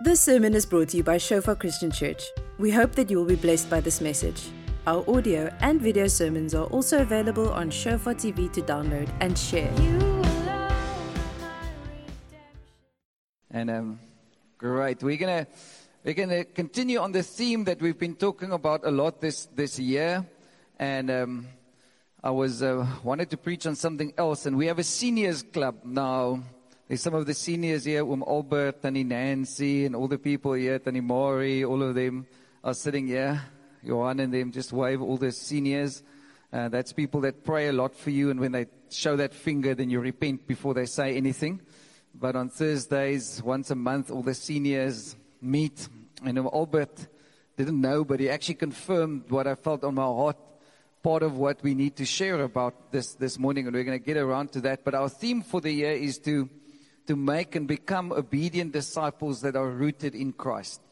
This sermon is brought to you by Shofar Christian Church. We hope that you will be blessed by this message. Our audio and video sermons are also available on Shofar TV to download and share. And um, great, we're gonna we're gonna continue on the theme that we've been talking about a lot this this year, and um, I was uh, wanted to preach on something else, and we have a seniors club now. There's some of the seniors here, um Albert, Tani Nancy, and all the people here, Tani Mori, all of them are sitting here. Johan and them just wave all the seniors. Uh, that's people that pray a lot for you, and when they show that finger, then you repent before they say anything. But on Thursdays, once a month, all the seniors meet. And um, Albert didn't know, but he actually confirmed what I felt on my heart. Part of what we need to share about this this morning, and we're going to get around to that. But our theme for the year is to to make and become obedient disciples that are rooted in Christ.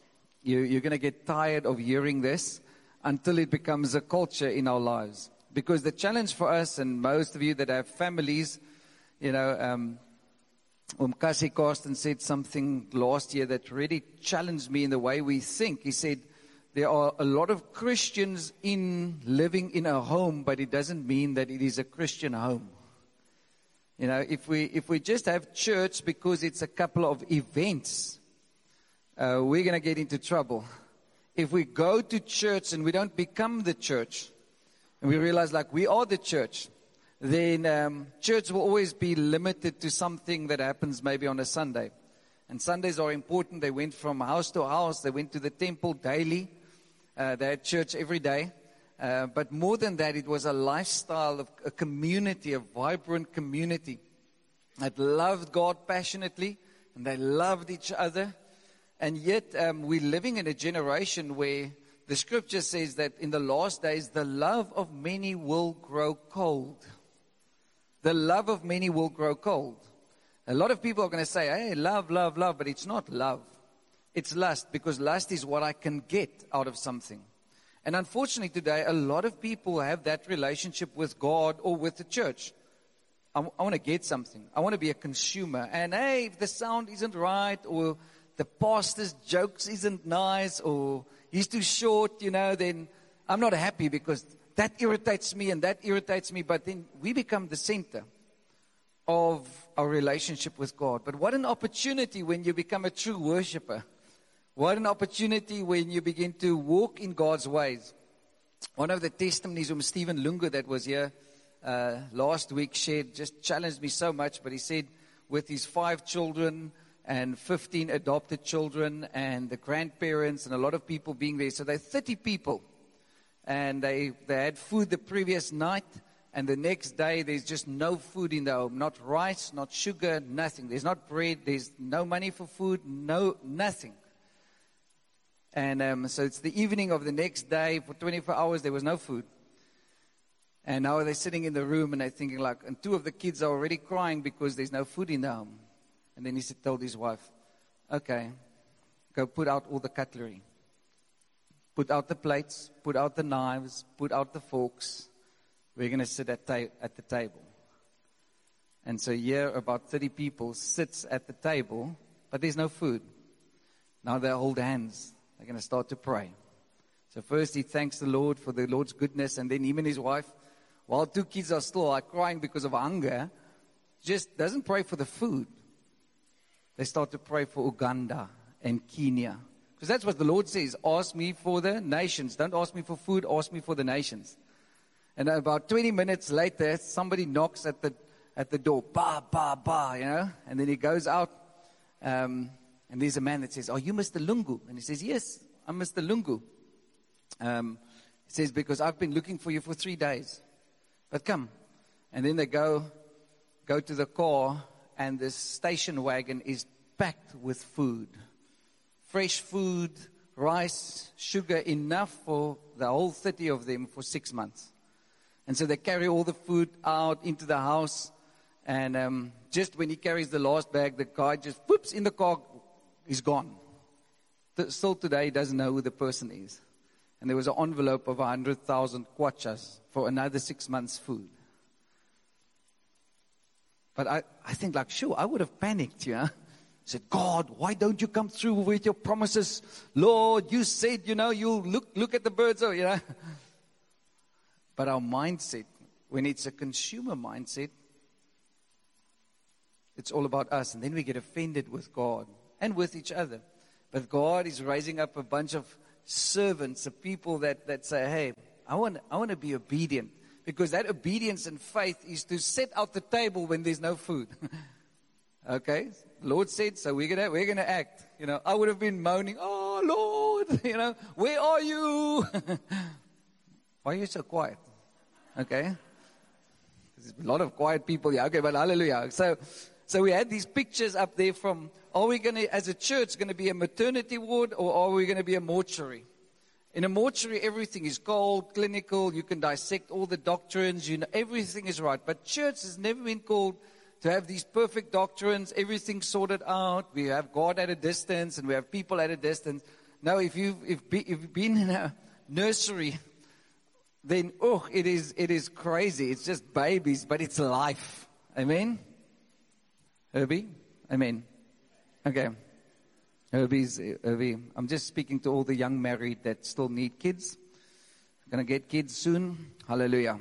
You, you're going to get tired of hearing this until it becomes a culture in our lives. Because the challenge for us, and most of you that have families, you know, um, um, Cassie Carsten said something last year that really challenged me in the way we think. He said, There are a lot of Christians in living in a home, but it doesn't mean that it is a Christian home. You know, if we, if we just have church because it's a couple of events, uh, we're going to get into trouble. If we go to church and we don't become the church, and we realize like we are the church, then um, church will always be limited to something that happens maybe on a Sunday. And Sundays are important. They went from house to house, they went to the temple daily, uh, they had church every day. Uh, but more than that, it was a lifestyle of a community, a vibrant community that loved God passionately and they loved each other. And yet, um, we're living in a generation where the scripture says that in the last days, the love of many will grow cold. The love of many will grow cold. A lot of people are going to say, hey, love, love, love, but it's not love. It's lust because lust is what I can get out of something. And unfortunately, today, a lot of people have that relationship with God or with the church. I, I want to get something. I want to be a consumer. And hey, if the sound isn't right, or the pastor's jokes isn't nice, or he's too short, you know, then I'm not happy because that irritates me and that irritates me. But then we become the center of our relationship with God. But what an opportunity when you become a true worshiper. What an opportunity when you begin to walk in God's ways. One of the testimonies from Stephen Lungu that was here uh, last week shared just challenged me so much. But he said, with his five children and 15 adopted children and the grandparents and a lot of people being there, so they're 30 people. And they, they had food the previous night. And the next day, there's just no food in the home. Not rice, not sugar, nothing. There's not bread. There's no money for food, no, nothing. And um, so it's the evening of the next day. For 24 hours, there was no food. And now they're sitting in the room and they're thinking like, and two of the kids are already crying because there's no food in the home. And then he said, told his wife, okay, go put out all the cutlery. Put out the plates, put out the knives, put out the forks. We're going to sit at, ta- at the table. And so here, about 30 people sits at the table, but there's no food. Now they hold hands they're going to start to pray. So first he thanks the Lord for the Lord's goodness, and then him and his wife, while two kids are still are crying because of hunger, just doesn't pray for the food. They start to pray for Uganda and Kenya. Because that's what the Lord says. Ask me for the nations. Don't ask me for food, ask me for the nations. And about 20 minutes later, somebody knocks at the, at the door. Ba, ba, ba, you know. And then he goes out. Um, and there's a man that says, Are you Mr. Lungu? And he says, Yes, I'm Mr. Lungu. Um, he says, Because I've been looking for you for three days. But come. And then they go, go to the car, and the station wagon is packed with food fresh food, rice, sugar, enough for the whole 30 of them for six months. And so they carry all the food out into the house. And um, just when he carries the last bag, the guy just whoops in the car, is gone. Still today, he doesn't know who the person is. And there was an envelope of 100,000 kwachas for another six months' food. But I, I think, like, sure, I would have panicked, yeah? said, God, why don't you come through with your promises? Lord, you said, you know, you'll look, look at the birds, oh, you know. But our mindset, when it's a consumer mindset, it's all about us. And then we get offended with God and with each other. But God is raising up a bunch of servants, of people that, that say, hey, I want, I want to be obedient. Because that obedience and faith is to set out the table when there's no food. okay? Lord said, so we're gonna we're gonna act. You know, I would have been moaning, Oh Lord, you know, where are you? Why are you so quiet? Okay. There's a lot of quiet people here. Okay, but hallelujah. So so we had these pictures up there from are we gonna as a church gonna be a maternity ward or are we gonna be a mortuary? In a mortuary, everything is cold, clinical. You can dissect all the doctrines. You know, everything is right. But church has never been called to have these perfect doctrines, everything sorted out. We have God at a distance and we have people at a distance. Now, if you've, if, be, if you've been in a nursery, then, oh, it is, it is crazy. It's just babies, but it's life. Amen? Herbie? Amen. Okay. Herbie's, Herbie, I'm just speaking to all the young married that still need kids. Gonna get kids soon. Hallelujah.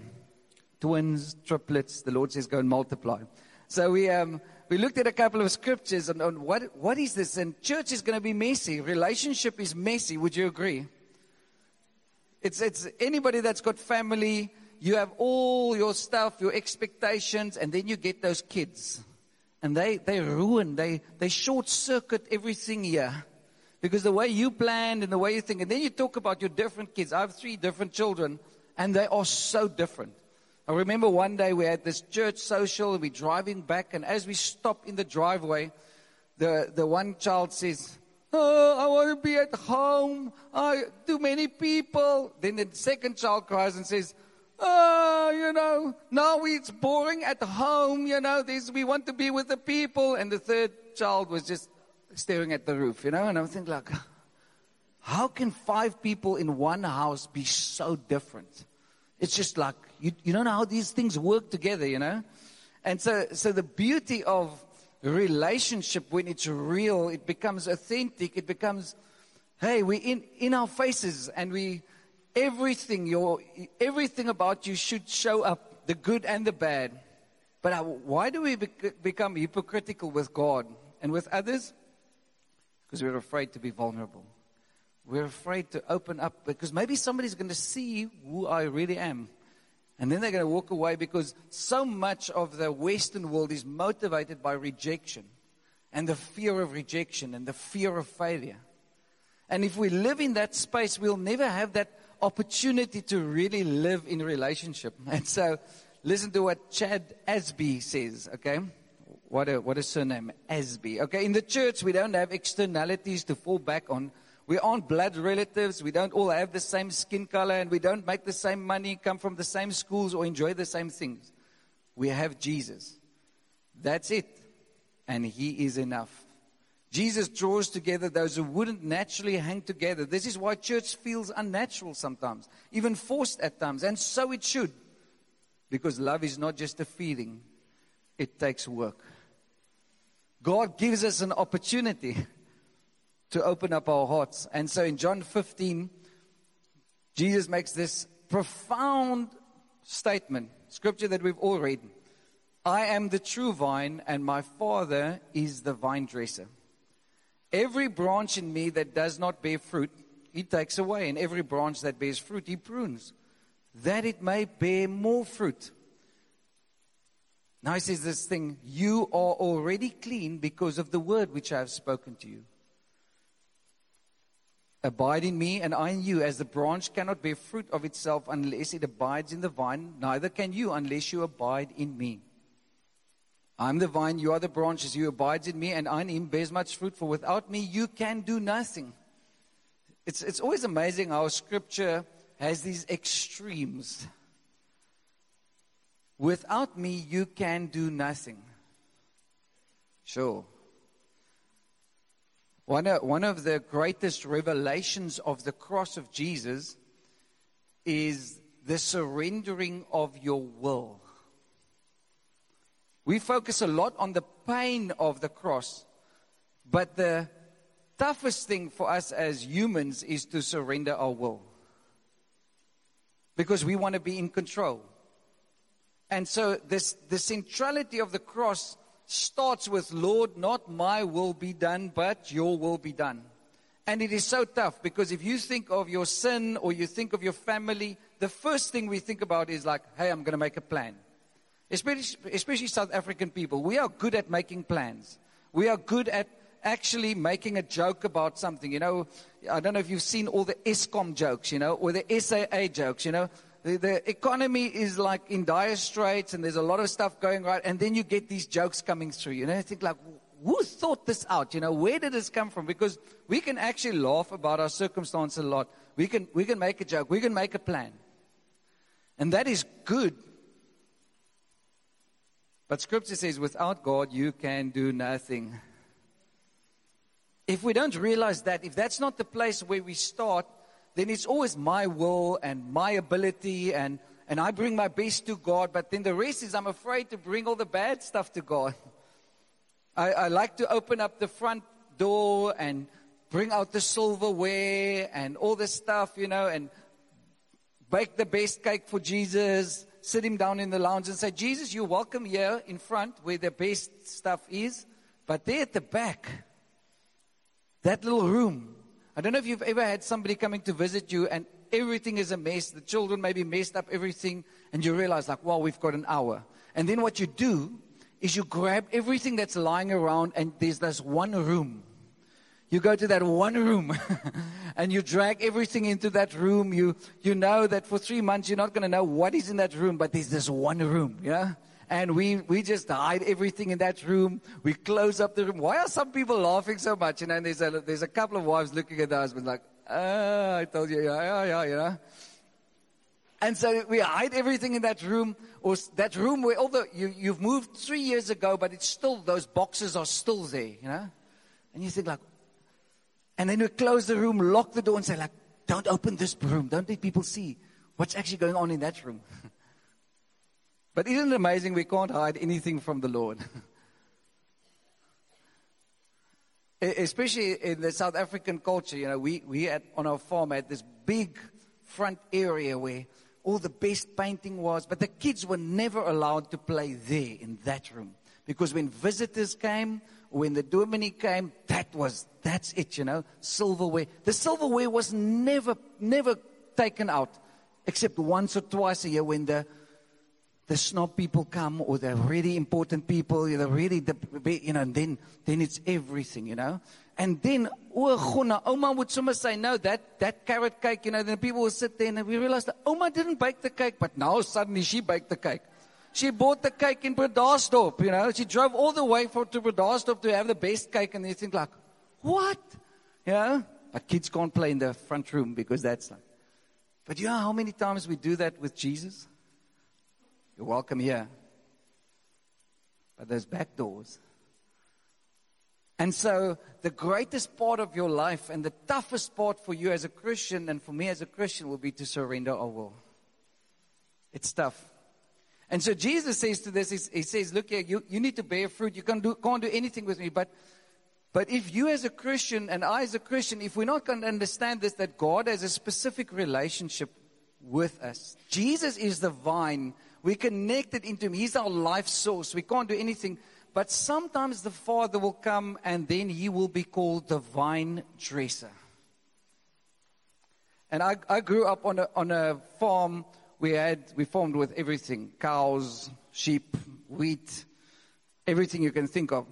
Twins, triplets, the Lord says go and multiply. So we, um, we looked at a couple of scriptures and, on what, what is this? And church is going to be messy. Relationship is messy. Would you agree? It's, it's anybody that's got family, you have all your stuff, your expectations, and then you get those kids and they, they ruin, they, they short circuit everything here. Because the way you planned and the way you think, and then you talk about your different kids. I have three different children, and they are so different. I remember one day we had this church social, and we're driving back, and as we stop in the driveway, the, the one child says, Oh, I want to be at home. I, too many people. Then the second child cries and says, oh, you know, now it's boring at home, you know, this, we want to be with the people. And the third child was just staring at the roof, you know, and I'm thinking like, how can five people in one house be so different? It's just like, you, you don't know how these things work together, you know? And so, so the beauty of relationship when it's real, it becomes authentic, it becomes, hey, we in, in our faces and we, everything, your, everything about you should show up, the good and the bad. But uh, why do we become hypocritical with God and with others? Because we're afraid to be vulnerable. We're afraid to open up because maybe somebody's going to see who I really am. And then they're going to walk away because so much of the Western world is motivated by rejection and the fear of rejection and the fear of failure. And if we live in that space, we'll never have that opportunity to really live in relationship. And so, listen to what Chad Asby says, okay? What a, what a surname, Asby. Okay, in the church, we don't have externalities to fall back on. We aren't blood relatives. We don't all have the same skin color and we don't make the same money, come from the same schools or enjoy the same things. We have Jesus. That's it. And He is enough. Jesus draws together those who wouldn't naturally hang together. This is why church feels unnatural sometimes, even forced at times, and so it should. Because love is not just a feeling, it takes work. God gives us an opportunity to open up our hearts. And so in John 15, Jesus makes this profound statement, scripture that we've all read. I am the true vine, and my Father is the vine dresser. Every branch in me that does not bear fruit, he takes away. And every branch that bears fruit, he prunes, that it may bear more fruit. Now he says this thing You are already clean because of the word which I have spoken to you. Abide in me, and I in you, as the branch cannot bear fruit of itself unless it abides in the vine, neither can you unless you abide in me. I'm the vine, you are the branches, you abide in me, and I in him bears much fruit, for without me you can do nothing. It's, it's always amazing how scripture has these extremes. Without me you can do nothing. Sure. One of, one of the greatest revelations of the cross of Jesus is the surrendering of your will. We focus a lot on the pain of the cross, But the toughest thing for us as humans is to surrender our will. Because we want to be in control. And so this, the centrality of the cross starts with, Lord, not my will be done, but your will be done. And it is so tough because if you think of your sin or you think of your family, the first thing we think about is like, hey, I'm going to make a plan. Especially, especially South African people. We are good at making plans. We are good at actually making a joke about something. You know, I don't know if you've seen all the Eskom jokes, you know, or the SAA jokes, you know. The, the economy is like in dire straits and there's a lot of stuff going right. And then you get these jokes coming through. You know, I think like, who thought this out? You know, where did this come from? Because we can actually laugh about our circumstance a lot. We can, we can make a joke. We can make a plan. And that is good. But scripture says, without God, you can do nothing. If we don't realize that, if that's not the place where we start, then it's always my will and my ability and, and I bring my best to God, but then the rest is I'm afraid to bring all the bad stuff to God. I, I like to open up the front door and bring out the silverware and all this stuff, you know, and bake the best cake for Jesus, sit him down in the lounge and say, Jesus, you're welcome here in front where the best stuff is, but there at the back, that little room, I don't know if you've ever had somebody coming to visit you and everything is a mess. The children maybe messed up everything, and you realize, like, wow, we've got an hour. And then what you do is you grab everything that's lying around, and there's this one room. You go to that one room and you drag everything into that room. You, you know that for three months you're not going to know what is in that room, but there's this one room, yeah? And we, we just hide everything in that room. We close up the room. Why are some people laughing so much? You know, and there's a, there's a couple of wives looking at the husband like, ah, I told you, yeah, yeah, yeah, you know. And so we hide everything in that room, or that room where all the, you, you've moved three years ago, but it's still, those boxes are still there, you know. And you think like, and then we close the room, lock the door and say like, don't open this room. Don't let people see what's actually going on in that room. But isn't it amazing we can't hide anything from the Lord? Especially in the South African culture, you know, we, we had on our farm had this big front area where all the best painting was, but the kids were never allowed to play there in that room. Because when visitors came, when the dominie came, that was, that's it, you know, silverware. The silverware was never, never taken out, except once or twice a year when the the snob people come or the really important people, the really, the, you know, and then, then it's everything, you know. And then, oh, would sommer say, no, that, that carrot cake, you know, then people will sit there and we realize that Oma didn't bake the cake, but now suddenly she baked the cake. She bought the cake in Bredasdorp, you know. She drove all the way for, to Bredasdorp to have the best cake and you think like, what? You know? But kids can't play in the front room because that's like, but you know how many times we do that with Jesus? You're welcome here. But there's back doors. And so, the greatest part of your life and the toughest part for you as a Christian and for me as a Christian will be to surrender our will. It's tough. And so, Jesus says to this, He says, Look here, you, you need to bear fruit. You can't do, can't do anything with me. But, but if you as a Christian and I as a Christian, if we're not going to understand this, that God has a specific relationship with us, Jesus is the vine we're connected into Him. He's our life source. We can't do anything. But sometimes the Father will come and then He will be called the vine dresser. And I, I grew up on a, on a farm. We had, we farmed with everything cows, sheep, wheat, everything you can think of.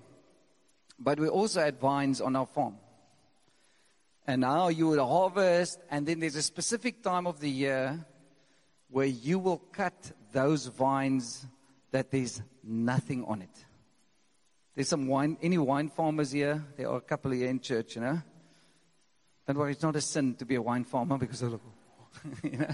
But we also had vines on our farm. And now you would harvest, and then there's a specific time of the year where you will cut those vines that there's nothing on it. There's some wine, any wine farmers here? There are a couple here in church, you know. Don't worry, it's not a sin to be a wine farmer because of, you know.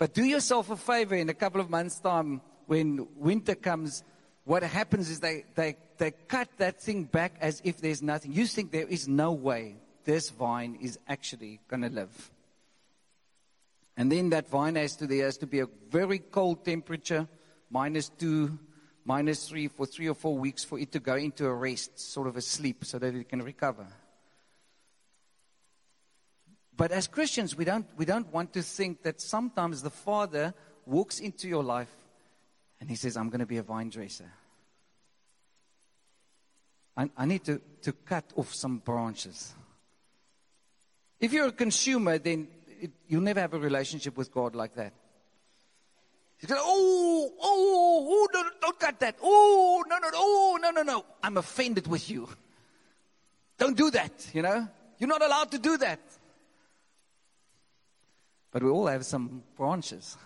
But do yourself a favor in a couple of months' time when winter comes, what happens is they, they, they cut that thing back as if there's nothing. You think there is no way this vine is actually going to live. And then that vine has to, there has to be a very cold temperature, minus two, minus three for three or four weeks for it to go into a rest, sort of a sleep, so that it can recover. But as Christians, we don't, we don't want to think that sometimes the Father walks into your life and he says, I'm going to be a vine dresser. I, I need to, to cut off some branches. If you're a consumer, then it, you'll never have a relationship with God like that. He's going, oh, oh, oh, no, don't cut that. Oh, no, no, no, oh, no, no, no. I'm offended with you. Don't do that, you know. You're not allowed to do that. But we all have some branches.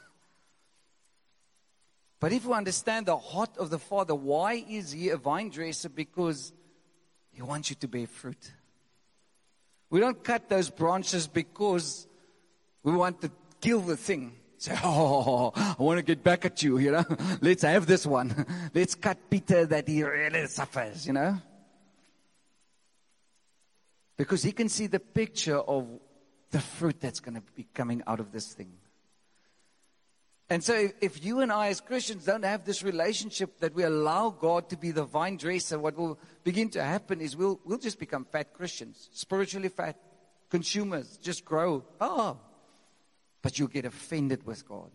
But if we understand the heart of the Father, why is He a vine dresser? Because He wants you to bear fruit. We don't cut those branches because we want to kill the thing. Say, oh, I want to get back at you, you know. Let's have this one. Let's cut Peter that he really suffers, you know. Because he can see the picture of the fruit that's going to be coming out of this thing. And so, if you and I, as Christians, don't have this relationship that we allow God to be the vine dresser, what will begin to happen is we'll, we'll just become fat Christians, spiritually fat consumers, just grow. Oh, but you'll get offended with God.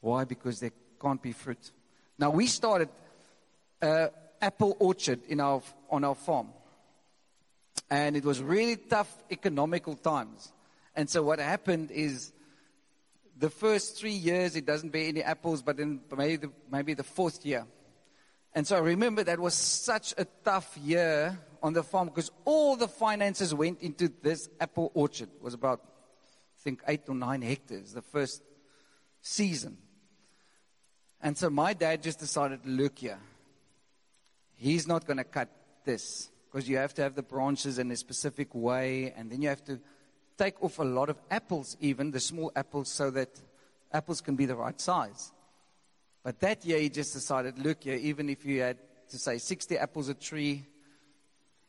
Why? Because there can't be fruit. Now, we started an apple orchard in our, on our farm. And it was really tough economical times. And so what happened is the first three years it doesn't bear any apples, but then maybe the, maybe the fourth year. And so I remember that was such a tough year on the farm because all the finances went into this apple orchard. It was about, I think, eight or nine hectares the first season. And so my dad just decided, look here, he's not going to cut this because you have to have the branches in a specific way, and then you have to take off a lot of apples, even the small apples, so that apples can be the right size. But that year, he just decided, look, here, even if you had to say 60 apples a tree,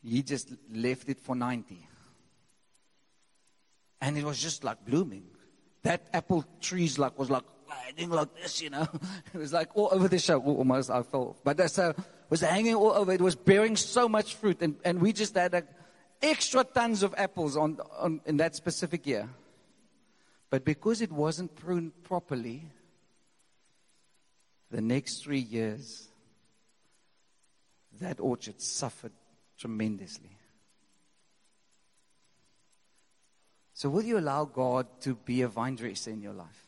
he just left it for 90. And it was just like blooming. That apple tree's like was like hanging like this, you know. It was like all over the show. Almost I fell. But that's uh, was hanging all over. It was bearing so much fruit, and, and we just had a, extra tons of apples on, on in that specific year. But because it wasn't pruned properly, the next three years, that orchard suffered tremendously. So, will you allow God to be a vine dresser in your life?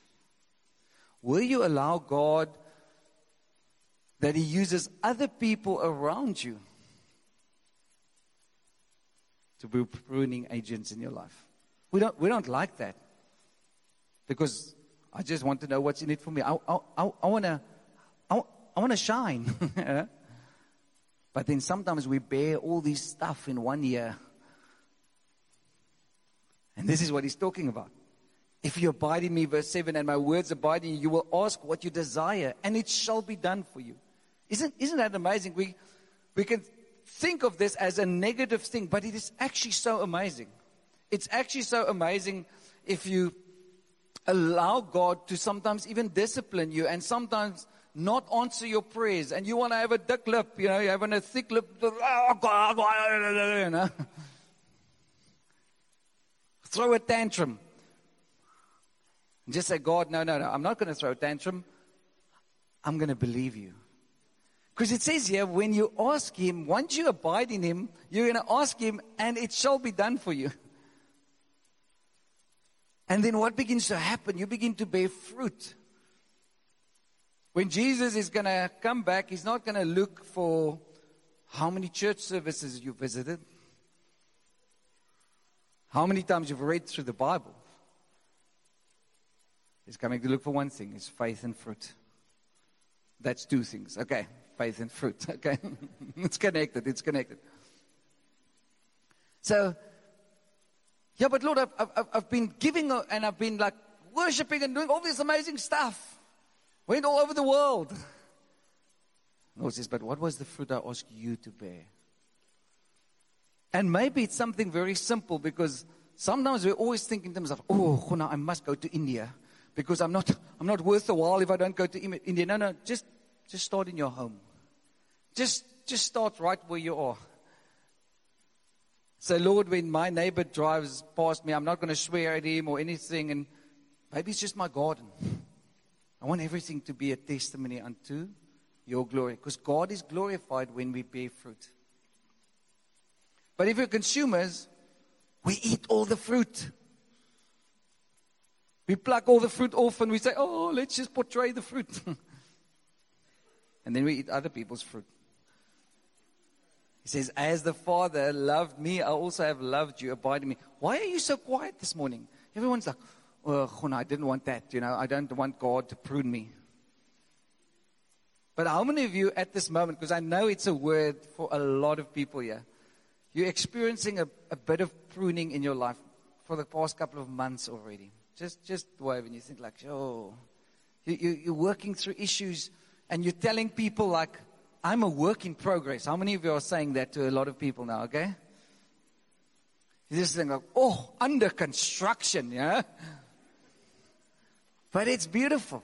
Will you allow God that He uses other people around you to be pruning agents in your life? We don't, we don't like that because I just want to know what's in it for me. I, I, I, want to I, I wanna shine. but then sometimes we bear all this stuff in one year. And this is what he's talking about. If you abide in me, verse 7, and my words abide in you, you will ask what you desire, and it shall be done for you. Isn't, isn't that amazing? We, we can think of this as a negative thing, but it is actually so amazing. It's actually so amazing if you allow God to sometimes even discipline you and sometimes not answer your prayers and you want to have a thick lip, you know, you're having a thick lip, oh God, you know. Throw a tantrum. And just say, God, no, no, no, I'm not going to throw a tantrum. I'm going to believe you. Because it says here, when you ask Him, once you abide in Him, you're going to ask Him, and it shall be done for you. And then what begins to happen? You begin to bear fruit. When Jesus is going to come back, He's not going to look for how many church services you visited, how many times you've read through the Bible. He's coming to look for one thing: it's faith and fruit. That's two things. Okay faith and fruit. Okay? it's connected. It's connected. So, yeah, but Lord, I've, I've, I've been giving and I've been like worshiping and doing all this amazing stuff. Went all over the world. Lord says, but what was the fruit I asked you to bear? And maybe it's something very simple because sometimes we always think in terms of, oh, Khuna, I must go to India because I'm not, I'm not worth the while if I don't go to India. No, no, just Just start in your home. Just, just start right where you are. Say, Lord, when my neighbor drives past me, I'm not going to swear at him or anything. And maybe it's just my garden. I want everything to be a testimony unto your glory. Because God is glorified when we bear fruit. But if we're consumers, we eat all the fruit. We pluck all the fruit off and we say, oh, let's just portray the fruit. and then we eat other people's fruit. He says, As the Father loved me, I also have loved you. Abide in me. Why are you so quiet this morning? Everyone's like, Oh, no, I didn't want that. You know, I don't want God to prune me. But how many of you at this moment, because I know it's a word for a lot of people here, you're experiencing a, a bit of pruning in your life for the past couple of months already? Just, just wave and you think like, oh, you, you, you're working through issues and you're telling people like, I'm a work in progress. How many of you are saying that to a lot of people now, okay? Just think like, oh, under construction, yeah? But it's beautiful.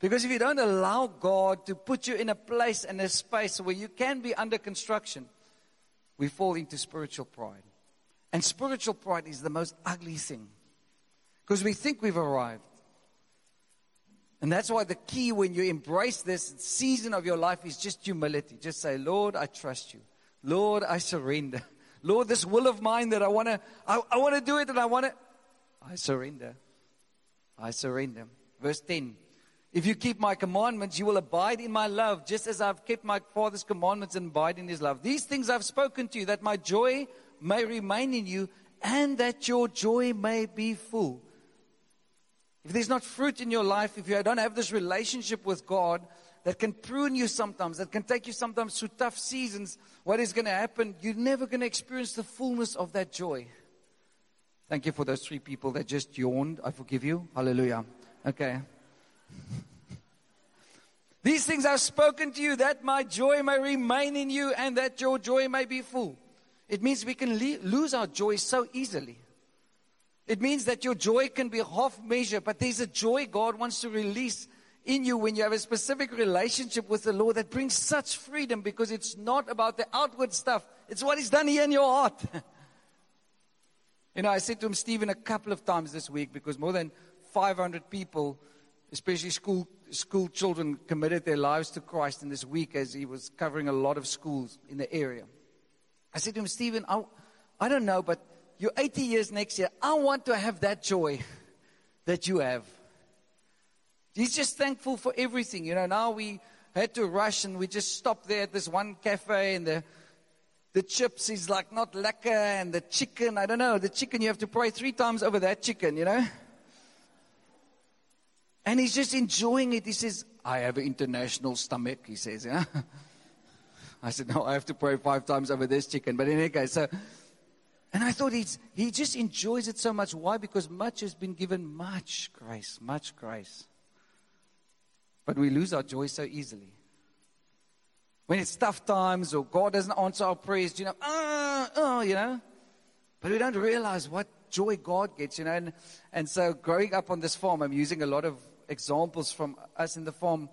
Because if you don't allow God to put you in a place and a space where you can be under construction, we fall into spiritual pride. And spiritual pride is the most ugly thing. Because we think we've arrived. And that's why the key when you embrace this season of your life is just humility. Just say, Lord, I trust you. Lord, I surrender. Lord, this will of mine that I want to, I, I want to do it and I want to, I surrender. I surrender. Verse 10. If you keep my commandments, you will abide in my love, just as I've kept my Father's commandments and abide in his love. These things I've spoken to you, that my joy may remain in you and that your joy may be full. If there's not fruit in your life, if you don't have this relationship with God that can prune you sometimes, that can take you sometimes through tough seasons, what is going to happen? You're never going to experience the fullness of that joy. Thank you for those three people that just yawned. I forgive you. Hallelujah. Okay. These things I've spoken to you that my joy may remain in you and that your joy may be full. It means we can le- lose our joy so easily. It means that your joy can be half measure, but there's a joy God wants to release in you when you have a specific relationship with the Lord that brings such freedom because it's not about the outward stuff. It's what He's done here in your heart. you know, I said to him, Stephen, a couple of times this week because more than 500 people, especially school, school children, committed their lives to Christ in this week as he was covering a lot of schools in the area. I said to him, Stephen, I, I don't know, but you're 80 years next year. I want to have that joy that you have. He's just thankful for everything. You know, now we had to rush and we just stopped there at this one cafe and the, the chips is like not lekker and the chicken, I don't know, the chicken, you have to pray three times over that chicken, you know? And he's just enjoying it. He says, I have an international stomach, he says, yeah. I said, no, I have to pray five times over this chicken. But in any case, so and I thought he's, he just enjoys it so much. Why? Because much has been given, much grace, much grace. But we lose our joy so easily. When it's tough times or God doesn't answer our prayers, you know, ah, oh, you know. But we don't realize what joy God gets, you know. And, and so growing up on this farm, I'm using a lot of examples from us in the farm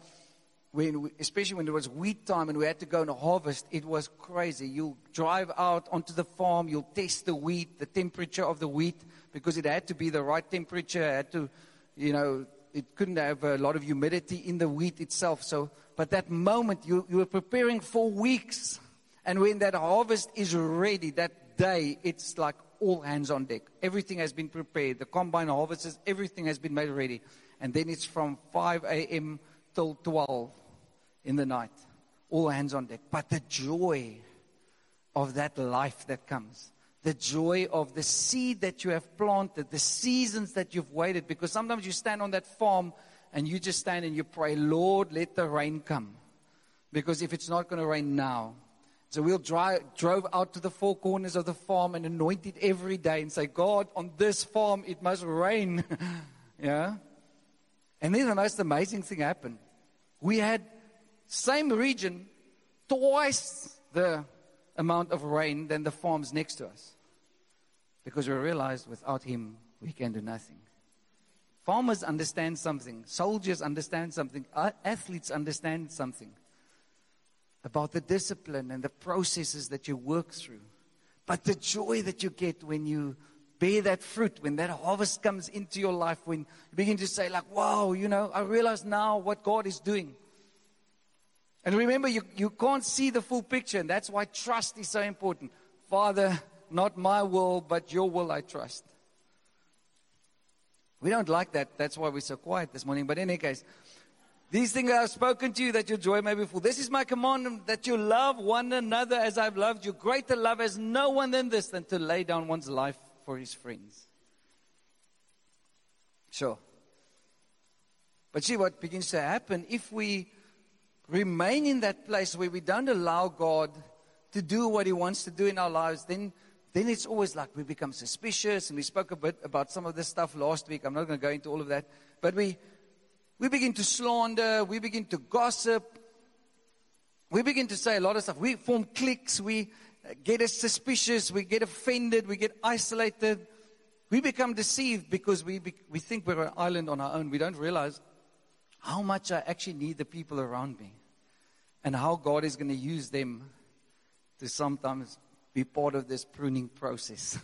when especially when it was wheat time and we had to go and harvest, it was crazy. You'll drive out onto the farm, you'll test the wheat, the temperature of the wheat, because it had to be the right temperature. It had to, you know, it couldn't have a lot of humidity in the wheat itself. So, but that moment you, you were preparing for weeks. And when that harvest is ready, that day, it's like all hands on deck. Everything has been prepared. The combine harvests, everything has been made ready. And then it's from 5 a.m. till 12 in the night, all hands on deck. But the joy of that life that comes, the joy of the seed that you have planted, the seasons that you've waited, because sometimes you stand on that farm and you just stand and you pray, Lord, let the rain come. Because if it's not going to rain now, so we'll drive, drove out to the four corners of the farm and anoint it every day and say, God, on this farm it must rain. yeah? And then the most amazing thing happened. We had same region, twice the amount of rain than the farms next to us. Because we realized without him, we can do nothing. Farmers understand something. Soldiers understand something. Athletes understand something about the discipline and the processes that you work through. But the joy that you get when you bear that fruit, when that harvest comes into your life, when you begin to say, like, wow, you know, I realize now what God is doing. And remember, you, you can't see the full picture, and that's why trust is so important. Father, not my will, but your will I trust. We don't like that. That's why we're so quiet this morning. But in any case, these things I have spoken to you that your joy may be full. This is my commandment that you love one another as I've loved you. Greater love has no one than this than to lay down one's life for his friends. Sure. But see what begins to happen if we remain in that place where we don't allow God to do what He wants to do in our lives, then, then it's always like we become suspicious. And we spoke a bit about some of this stuff last week. I'm not going to go into all of that. But we, we begin to slander, we begin to gossip, we begin to say a lot of stuff. We form cliques, we get suspicious, we get offended, we get isolated. We become deceived because we, be, we think we're an island on our own. We don't realize how much I actually need the people around me and how God is going to use them to sometimes be part of this pruning process.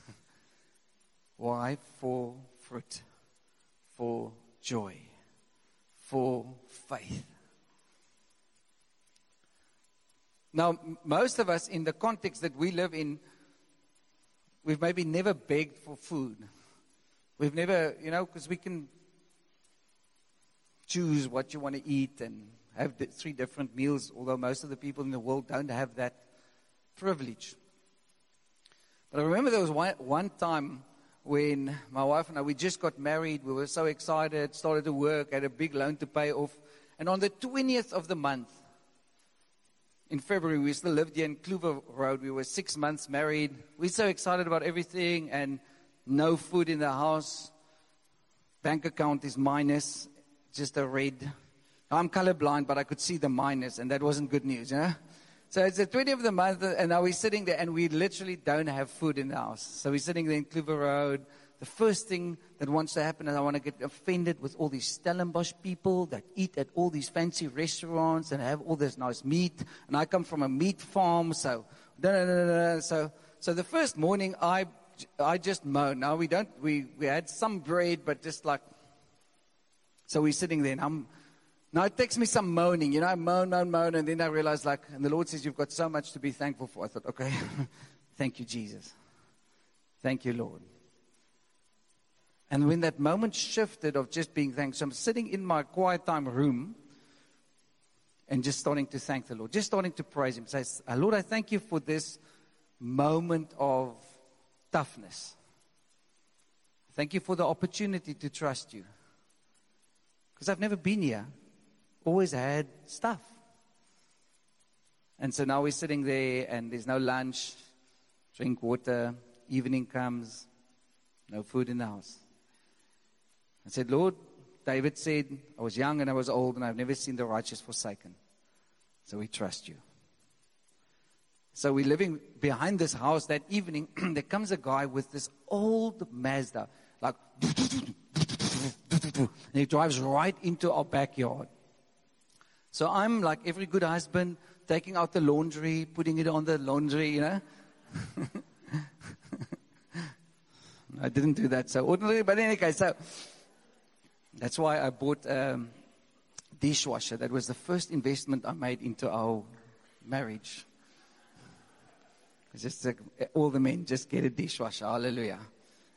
Why? For fruit, for joy, for faith. Now, most of us, in the context that we live in, we've maybe never begged for food. We've never, you know, because we can choose what you want to eat and have three different meals, although most of the people in the world don't have that privilege. But I remember there was one, one time when my wife and I, we just got married. We were so excited, started to work, had a big loan to pay off. And on the 20th of the month, in February, we still lived here in Clover Road. We were six months married. We were so excited about everything and no food in the house. Bank account is minus, just a red. Oh, I'm colorblind, but I could see the minus, and that wasn't good news, you know? So it's the 20th of the month, and now we're sitting there, and we literally don't have food in the house. So we're sitting there in Clover Road. The first thing that wants to happen is I want to get offended with all these Stellenbosch people that eat at all these fancy restaurants and have all this nice meat. And I come from a meat farm, so da, da, da, da, so so the first morning I I just moaned. Now we don't we we had some bread, but just like so we're sitting there, and I'm now it takes me some moaning, you know, I moan, moan, moan, and then I realize like, and the Lord says, You've got so much to be thankful for. I thought, okay, thank you, Jesus. Thank you, Lord. And when that moment shifted of just being thankful, so I'm sitting in my quiet time room and just starting to thank the Lord, just starting to praise Him. Say, uh, Lord, I thank you for this moment of toughness. Thank you for the opportunity to trust you. Because I've never been here, always had stuff. And so now we're sitting there and there's no lunch, drink water, evening comes, no food in the house. I said, Lord, David said, I was young and I was old and I've never seen the righteous forsaken. So we trust you. So we're living behind this house that evening. there comes a guy with this old Mazda, like, and he drives right into our backyard. So I'm like every good husband, taking out the laundry, putting it on the laundry, you know. I didn't do that so but in any case, so that's why I bought a um, dishwasher. That was the first investment I made into our marriage. Just like, all the men just get a dishwasher, hallelujah,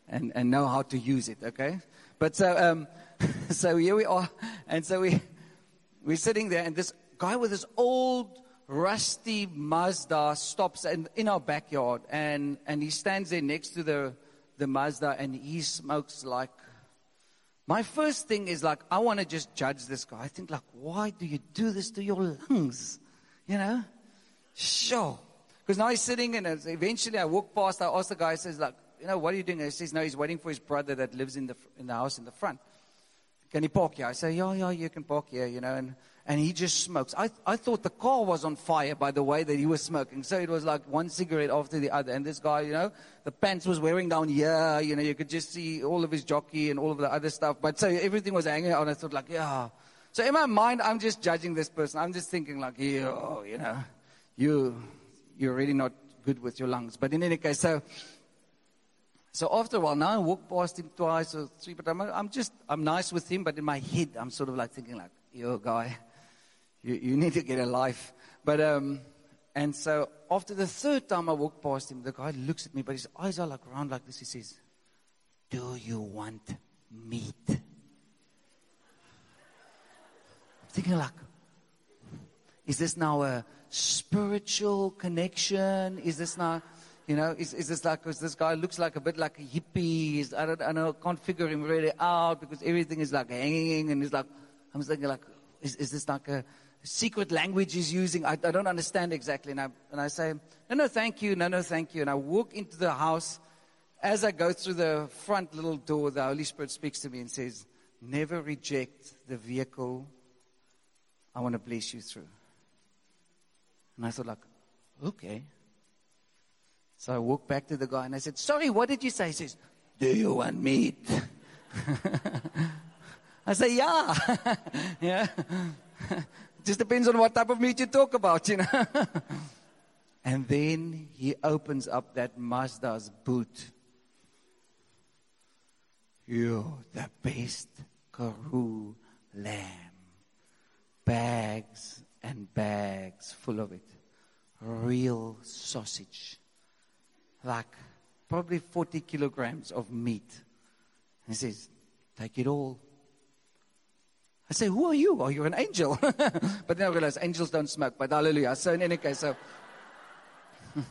and and know how to use it. Okay, but so um, so here we are, and so we we're sitting there, and this guy with this old rusty Mazda stops in, in our backyard, and and he stands there next to the the Mazda, and he smokes like. My first thing is like, I want to just judge this guy. I think like, why do you do this to your lungs? You know? Sure. Because now he's sitting and eventually I walk past, I ask the guy, says like, you know, what are you doing? And he says, no, he's waiting for his brother that lives in the, in the house in the front. Can he park here? I say, yeah, yeah, you can park here, you know. And, and he just smokes. I, I thought the car was on fire by the way that he was smoking. So it was like one cigarette after the other. And this guy, you know, the pants was wearing down here. You know, you could just see all of his jockey and all of the other stuff. But so everything was hanging out. I thought like, yeah. So in my mind, I'm just judging this person. I'm just thinking like, yeah, you know, you, you're really not good with your lungs. But in any case, so, so after a while, now I walk past him twice or three, but I'm, I'm just, I'm nice with him. But in my head, I'm sort of like thinking like, yo, guy you, you need to get a life. But, um, and so after the third time I walk past him, the guy looks at me, but his eyes are like round like this. He says, Do you want meat? I'm thinking like, is this now a spiritual connection? Is this now, you know, is, is this like, because this guy looks like a bit like a hippie. He's, I don't, I don't, can't figure him really out because everything is like hanging and he's like, I'm thinking like, is, is this like a, secret language he's using. I, I don't understand exactly. And I, and I say, no, no, thank you. No, no, thank you. And I walk into the house. As I go through the front little door, the Holy Spirit speaks to me and says, never reject the vehicle I want to bless you through. And I thought like, okay. So I walked back to the guy and I said, sorry, what did you say? He says, do you want meat? I say, yeah. yeah. Just depends on what type of meat you talk about, you know. and then he opens up that Mazda's boot. You, the best Karoo lamb. Bags and bags full of it. Real sausage. Like probably 40 kilograms of meat. He says, Take it all. I say, Who are you? Are you an angel? but then I realize angels don't smoke, but hallelujah. So, in any case, so.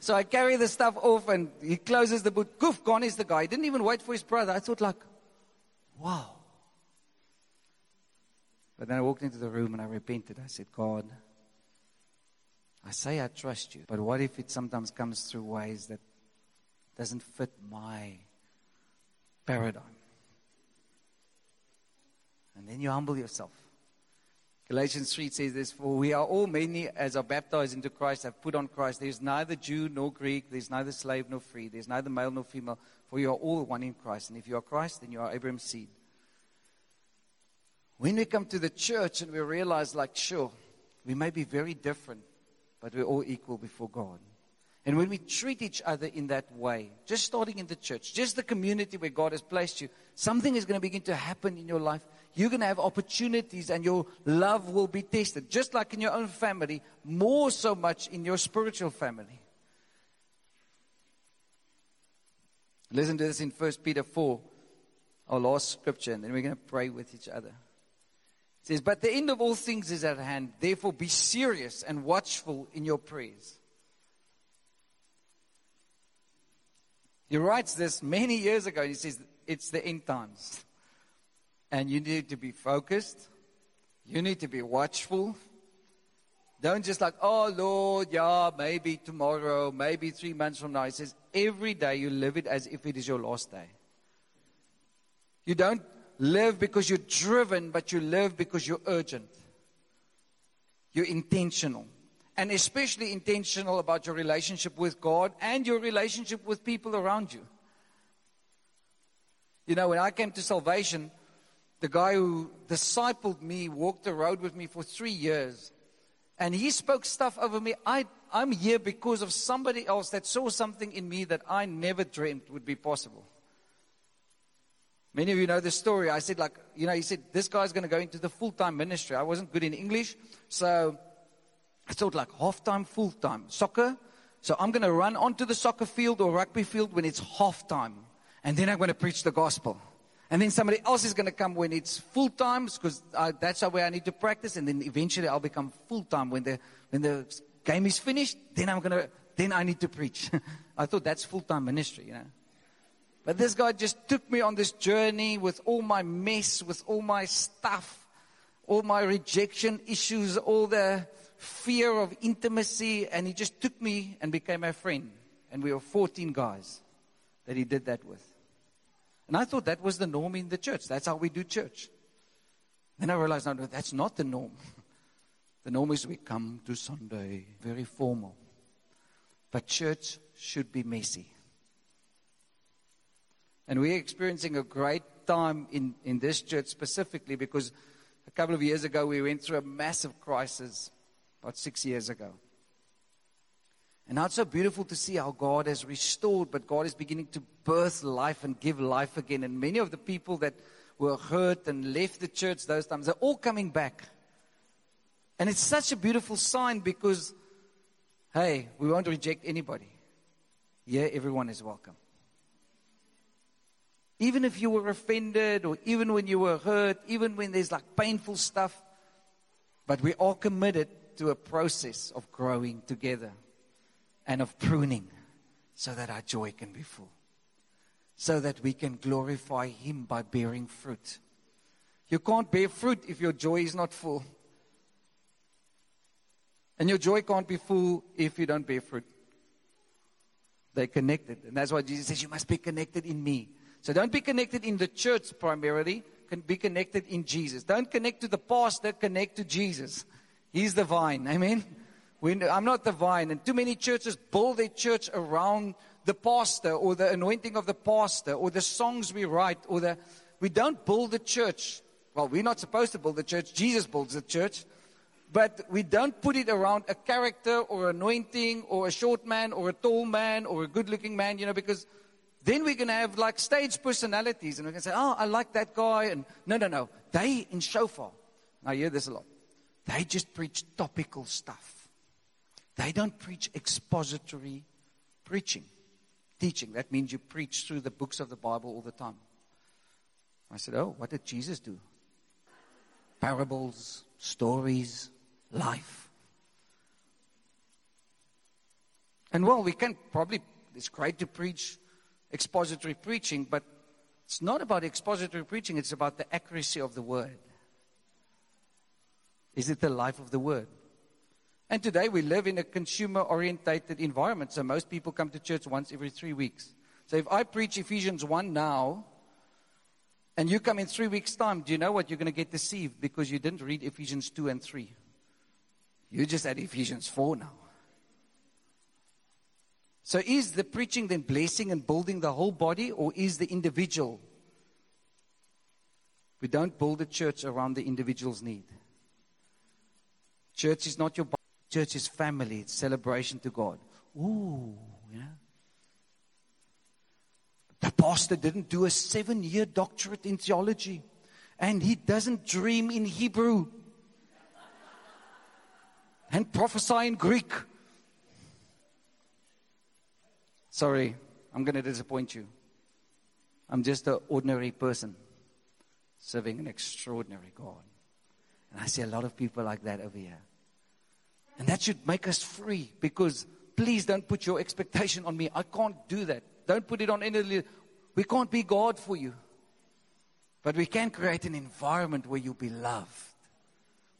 so I carry the stuff off and he closes the boot. Goof, gone is the guy. He didn't even wait for his brother. I thought, like, wow. But then I walked into the room and I repented. I said, God, I say I trust you, but what if it sometimes comes through ways that doesn't fit my paradigm? And then you humble yourself. Galatians 3 says this For we are all many as are baptized into Christ, have put on Christ. There is neither Jew nor Greek, there is neither slave nor free, there is neither male nor female, for you are all one in Christ. And if you are Christ, then you are Abraham's seed. When we come to the church and we realize, like, sure, we may be very different, but we're all equal before God. And when we treat each other in that way, just starting in the church, just the community where God has placed you, something is going to begin to happen in your life you're going to have opportunities and your love will be tested. Just like in your own family, more so much in your spiritual family. Listen to this in 1 Peter 4, our last scripture, and then we're going to pray with each other. It says, But the end of all things is at hand. Therefore, be serious and watchful in your prayers. He writes this many years ago. and He says, It's the end times. And you need to be focused. You need to be watchful. Don't just like, oh Lord, yeah, maybe tomorrow, maybe three months from now. He says, every day you live it as if it is your last day. You don't live because you're driven, but you live because you're urgent. You're intentional. And especially intentional about your relationship with God and your relationship with people around you. You know, when I came to salvation, the guy who discipled me, walked the road with me for three years. And he spoke stuff over me. I, I'm here because of somebody else that saw something in me that I never dreamed would be possible. Many of you know the story. I said, like, you know, he said, this guy's going to go into the full time ministry. I wasn't good in English. So I thought, like, half time, full time. Soccer. So I'm going to run onto the soccer field or rugby field when it's half time. And then I'm going to preach the gospel. And then somebody else is going to come when it's full time because that's how I need to practice. And then eventually I'll become full time when the, when the game is finished. Then I'm going to, then I need to preach. I thought that's full time ministry, you know. But this guy just took me on this journey with all my mess, with all my stuff, all my rejection issues, all the fear of intimacy. And he just took me and became my friend. And we were 14 guys that he did that with. And I thought that was the norm in the church. That's how we do church. Then I realized, no, that's not the norm. The norm is we come to Sunday, very formal. But church should be messy. And we're experiencing a great time in, in this church specifically because a couple of years ago we went through a massive crisis, about six years ago. And now it's so beautiful to see how God has restored, but God is beginning to birth life and give life again. And many of the people that were hurt and left the church those times are all coming back. And it's such a beautiful sign because, hey, we won't reject anybody. Yeah, everyone is welcome. Even if you were offended, or even when you were hurt, even when there's like painful stuff, but we are committed to a process of growing together and of pruning so that our joy can be full, so that we can glorify Him by bearing fruit. You can't bear fruit if your joy is not full. And your joy can't be full if you don't bear fruit. They're connected. And that's why Jesus says, You must be connected in me. So don't be connected in the church primarily, can be connected in Jesus. Don't connect to the pastor, connect to Jesus. He's the vine. Amen. I'm not the vine. And too many churches build their church around the pastor or the anointing of the pastor or the songs we write or the. We don't build the church. Well, we're not supposed to build the church. Jesus builds the church. But we don't put it around a character or anointing or a short man or a tall man or a good looking man, you know, because then we're going to have like stage personalities and we're going to say, oh, I like that guy. And no, no, no. They in shofar, I hear this a lot. They just preach topical stuff. They don't preach expository preaching, teaching. That means you preach through the books of the Bible all the time. I said, Oh, what did Jesus do? Parables, stories, life. And well, we can probably, it's great to preach expository preaching, but it's not about expository preaching, it's about the accuracy of the word. Is it the life of the word? And today we live in a consumer orientated environment. So most people come to church once every three weeks. So if I preach Ephesians 1 now, and you come in three weeks' time, do you know what? You're going to get deceived because you didn't read Ephesians 2 and 3. You just at Ephesians 4 now. So is the preaching then blessing and building the whole body, or is the individual? We don't build a church around the individual's need. Church is not your body. Church is family. It's celebration to God. Ooh, yeah. The pastor didn't do a seven year doctorate in theology, and he doesn't dream in Hebrew and prophesy in Greek. Sorry, I'm going to disappoint you. I'm just an ordinary person serving an extraordinary God. And I see a lot of people like that over here. And that should make us free because please don't put your expectation on me. I can't do that. Don't put it on any. We can't be God for you. But we can create an environment where you'll be loved,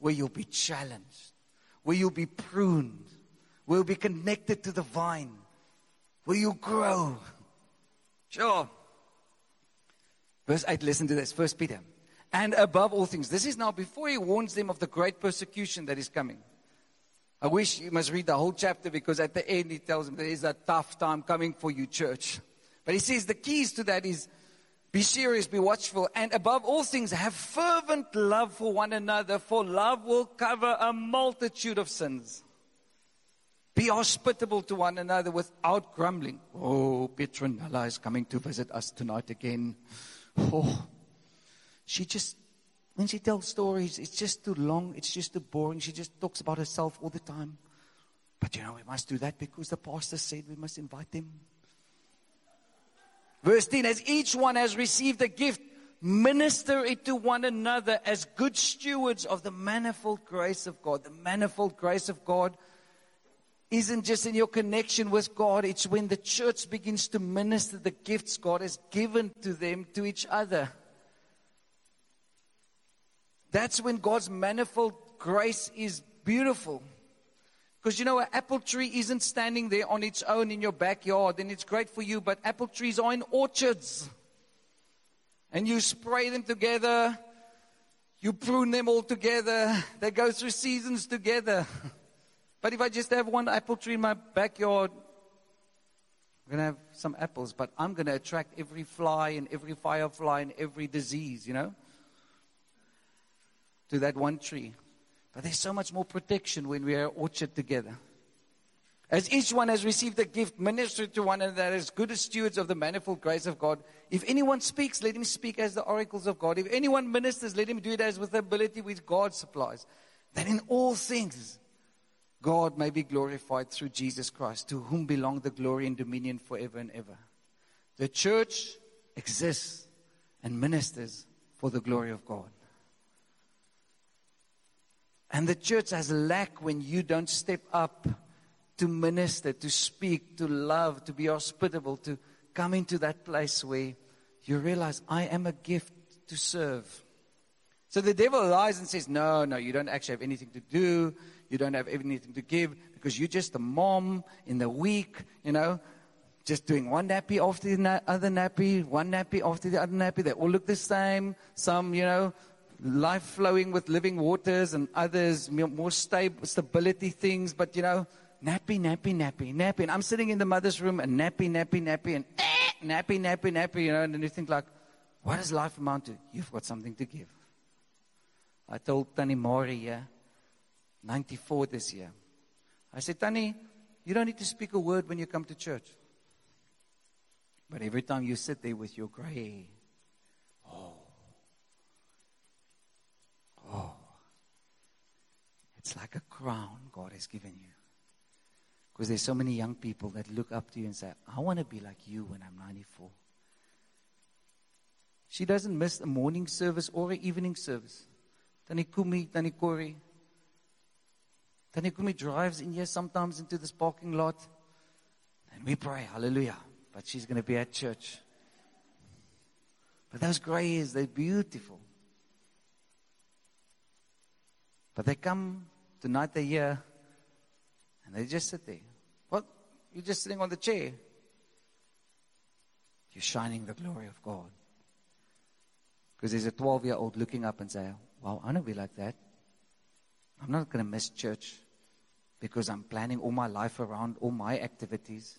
where you'll be challenged, where you'll be pruned, where you'll be connected to the vine, where you grow. Sure. Verse 8, listen to this. First Peter. And above all things, this is now before he warns them of the great persecution that is coming. I wish you must read the whole chapter because at the end he tells them there is a tough time coming for you, church. But he says the keys to that is be serious, be watchful, and above all things, have fervent love for one another, for love will cover a multitude of sins. Be hospitable to one another without grumbling. Oh, Petronella is coming to visit us tonight again. Oh, she just, when she tells stories, it's just too long, it's just too boring. She just talks about herself all the time. But you know, we must do that because the pastor said we must invite them. Verse 10 As each one has received a gift, minister it to one another as good stewards of the manifold grace of God. The manifold grace of God isn't just in your connection with God, it's when the church begins to minister the gifts God has given to them to each other. That's when God's manifold grace is beautiful. Because you know, an apple tree isn't standing there on its own in your backyard and it's great for you, but apple trees are in orchards. And you spray them together, You prune them all together. They go through seasons together. But if I just have one apple tree in my backyard, I'm going to have some apples, but I'm going to attract every fly and every firefly and every disease, you know, to that one tree. But there's so much more protection when we are orchard together. As each one has received a gift, minister to one another as good as stewards of the manifold grace of God. If anyone speaks, let him speak as the oracles of God. If anyone ministers, let him do it as with the ability which God supplies. That in all things, God may be glorified through Jesus Christ, to whom belong the glory and dominion forever and ever. The church exists and ministers for the glory of God. And the church has lack when you don't step up to minister, to speak, to love, to be hospitable, to come into that place where you realize I am a gift to serve. So the devil lies and says, No, no, you don't actually have anything to do. You don't have anything to give because you're just a mom in the week, you know, just doing one nappy after the other nappy, one nappy after the other nappy. They all look the same. Some, you know, life flowing with living waters and others more stability things. But, you know, nappy, nappy, nappy, nappy. And I'm sitting in the mother's room and nappy, nappy, nappy, and eh, nappy, nappy, nappy, you know, and then you think like, what does life amount to? You've got something to give. I told Tani Mori, yeah, 94 this year. I said, Tani, you don't need to speak a word when you come to church. But every time you sit there with your gray, oh, oh, it's like a crown God has given you. Because there's so many young people that look up to you and say, I want to be like you when I'm 94. She doesn't miss a morning service or an evening service. Tani Kumi, Tani Kori. Tani Kumi drives in here sometimes into this parking lot. And we pray, hallelujah. But she's going to be at church. But those gray hairs, they're beautiful. But they come tonight, they're here. And they just sit there. What? You're just sitting on the chair. You're shining the glory of God. Because there's a 12 year old looking up and saying, Wow, I want to be like that. I'm not going to miss church because I'm planning all my life around all my activities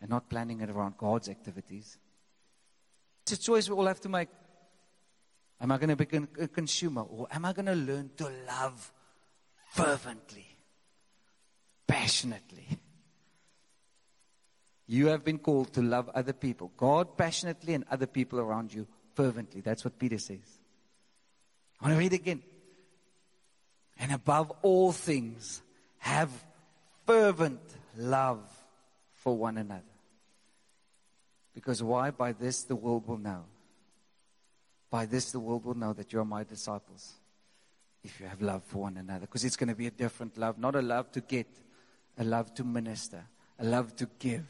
and not planning it around God's activities. It's a choice we all have to make. Am I going to be a consumer or am I going to learn to love fervently? passionately. You have been called to love other people, God passionately, and other people around you fervently. That's what Peter says. I want to read again. And above all things, have fervent love for one another. Because why? By this the world will know. By this the world will know that you are my disciples. If you have love for one another. Because it's going to be a different love, not a love to get a love to minister, a love to give,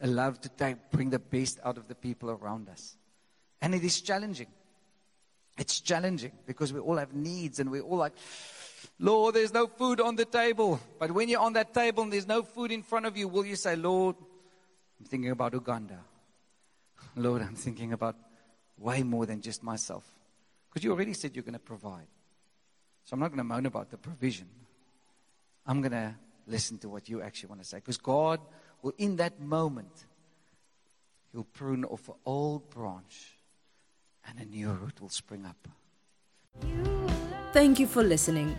a love to take, bring the best out of the people around us. And it is challenging. It's challenging because we all have needs and we're all like, Lord, there's no food on the table. But when you're on that table and there's no food in front of you, will you say, Lord, I'm thinking about Uganda. Lord, I'm thinking about way more than just myself. Because you already said you're going to provide. So I'm not going to moan about the provision. I'm going to listen to what you actually want to say. Because God will, in that moment, He'll prune off an old branch and a new root will spring up. Thank you for listening.